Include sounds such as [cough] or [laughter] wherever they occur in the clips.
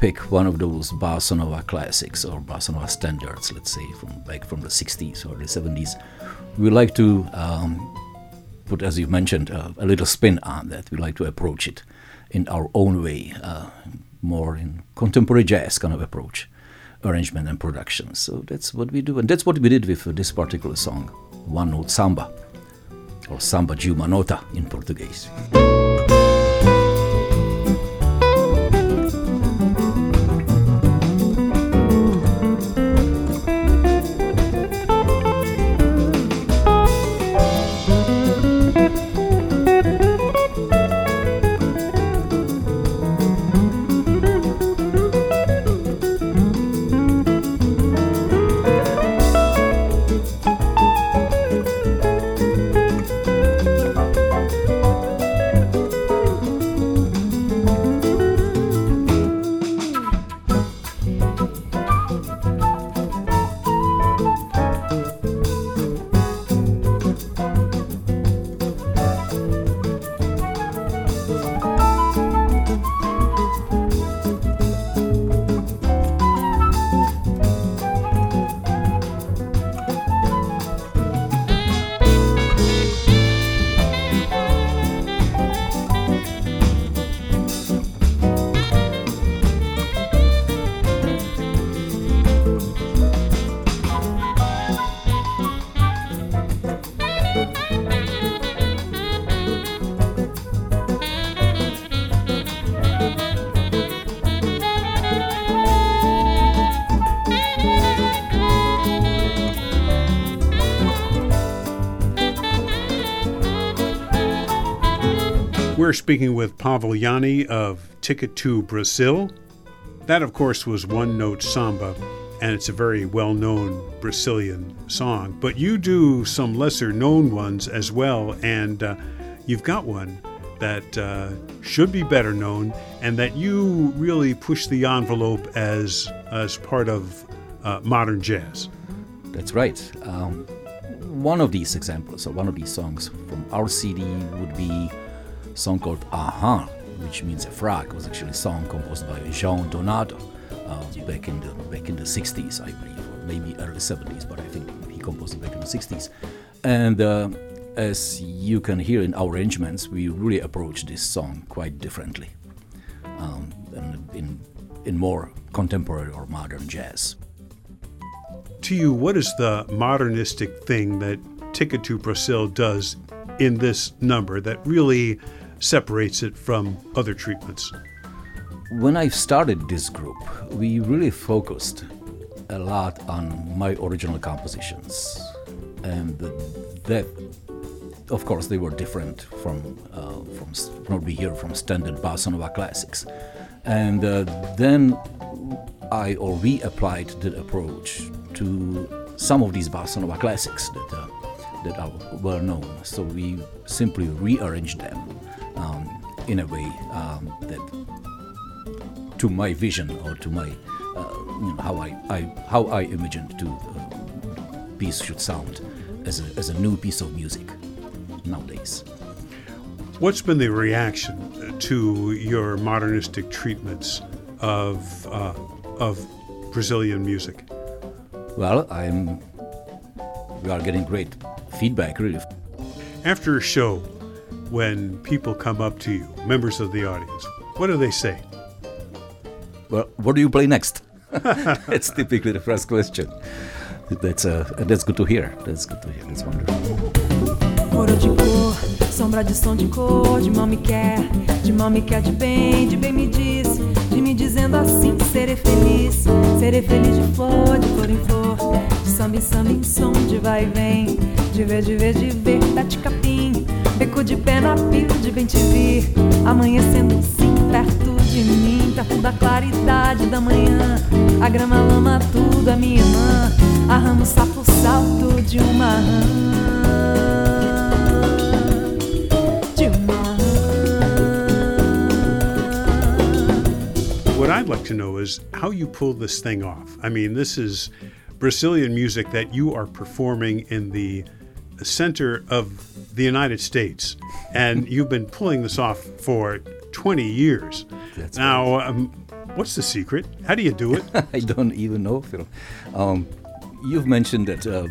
pick one of those bossa nova classics or bossa nova standards, let's say from like from the 60s or the 70s, we like to um, put, as you mentioned, uh, a little spin on that. We like to approach it in our own way, uh, more in contemporary jazz kind of approach, arrangement and production. So that's what we do, and that's what we did with this particular song, One Note Samba, or Samba de uma Nota in Portuguese. We're speaking with Pavel Jany of Ticket to Brazil. That, of course, was One Note Samba, and it's a very well known Brazilian song. But you do some lesser known ones as well, and uh, you've got one that uh, should be better known and that you really push the envelope as, as part of uh, modern jazz. That's right. Um, one of these examples, or one of these songs from our CD would be song called A Rã, which means a frog. Was actually a song composed by João Donato uh, back in the back in the 60s, I believe, or maybe early 70s, but I think he composed it back in the 60s. And uh, as you can hear in our arrangements, we really approach this song quite differently, um, in in more contemporary or modern jazz. To you, what is the modernistic thing that Ticket to Brazil does in this number that really separates it from other treatments? When I started this group, we really focused a lot on my original compositions, and that, of course, they were different from uh, from what we hear from standard bossa nova classics, and uh, then I or we applied the approach to some of these bossa nova classics that uh, that are well known. So we simply rearranged them um, in a way um, that, to my vision or to my, uh, you know, how I, I how I imagined to uh, piece should sound as a, as a new piece of music nowadays. What's been the reaction to your modernistic treatments of uh, of Brazilian music? Well, I'm. We are getting great feedback, really. After a show, when people come up to you, members of the audience, what do they say? Well, what do you play next? [laughs] it's typically the first question. That's uh, that's good to hear. That's good to hear. That's wonderful. Coro de cor, sombra de som de cor, de mal me quer, de mal me quer de bem, de bem me diz, de me dizendo assim serei feliz, serei feliz de flor, de flor em flor, de samba em samba em som, de vai e vem, de ver, de ver, de ver, bate beco de pé na pila, de bem te vir, amanhecendo sim, perto de mim, perto da claridade da manhã, a grama lama tudo, a minha irmã, a ramo sapo salto de uma rã. What I'd like to know is how you pull this thing off. I mean, this is Brazilian music that you are performing in the center of the United States, and you've been pulling this off for 20 years. That's now, um, What's the secret? How do you do it? [laughs] I don't even know, Phil. Um, you've mentioned that uh,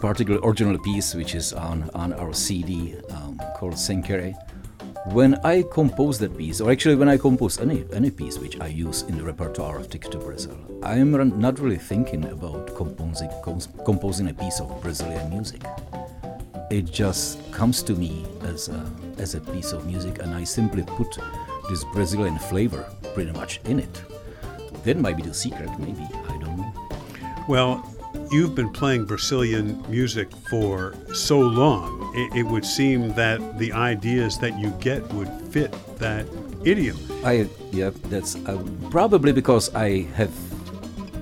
particular original piece, which is on, on our CD um, called Senkere. When I compose that piece, or actually when I compose any, any piece which I use in the repertoire of Ticket to Brazil, I am not really thinking about composing, composing a piece of Brazilian music. It just comes to me as a, as a piece of music, and I simply put this Brazilian flavor pretty much in it. That might be the secret, maybe. I don't know. Well, you've been playing Brazilian music for so long, it, it, would seem that the ideas that you get would fit that idiom. I yeah, that's uh, probably because I have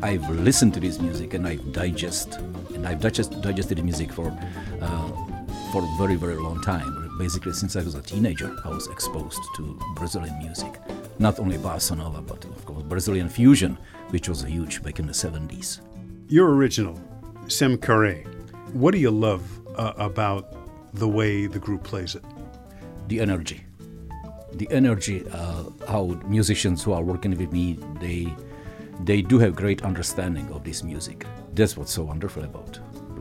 I've listened to this music and I've digest and I've digest, digested the music for uh, for a very very long time. Basically, since I was a teenager, I was exposed to Brazilian music, not only bossa nova, but of course Brazilian fusion, which was huge back in the 70s. Your original, Sem Carré. What do you love uh, about the way the group plays it? The energy. The energy, uh, how musicians who are working with me, they they do have great understanding of this music. That's what's so wonderful about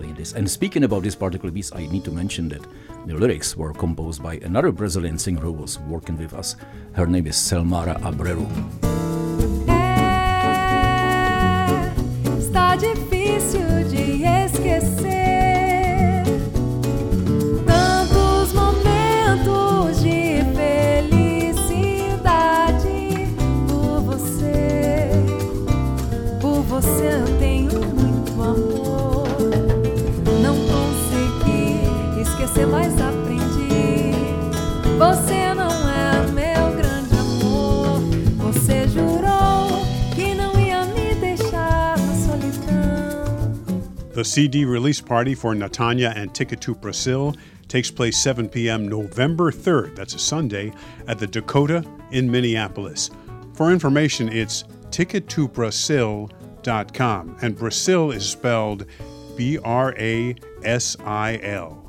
this. And speaking about this particular piece, I need to mention that the lyrics were composed by another Brazilian singer who was working with us. Her name is Selmara Abreu. difícil esquecer, mas aprendi. Você The CD release party for Natanya and Ticket to Brazil takes place 7 p.m. November 3rd, that's a Sunday, at the Dakota in Minneapolis. For information, it's tickettobrasil.com, and Brasil is spelled B R A S I L.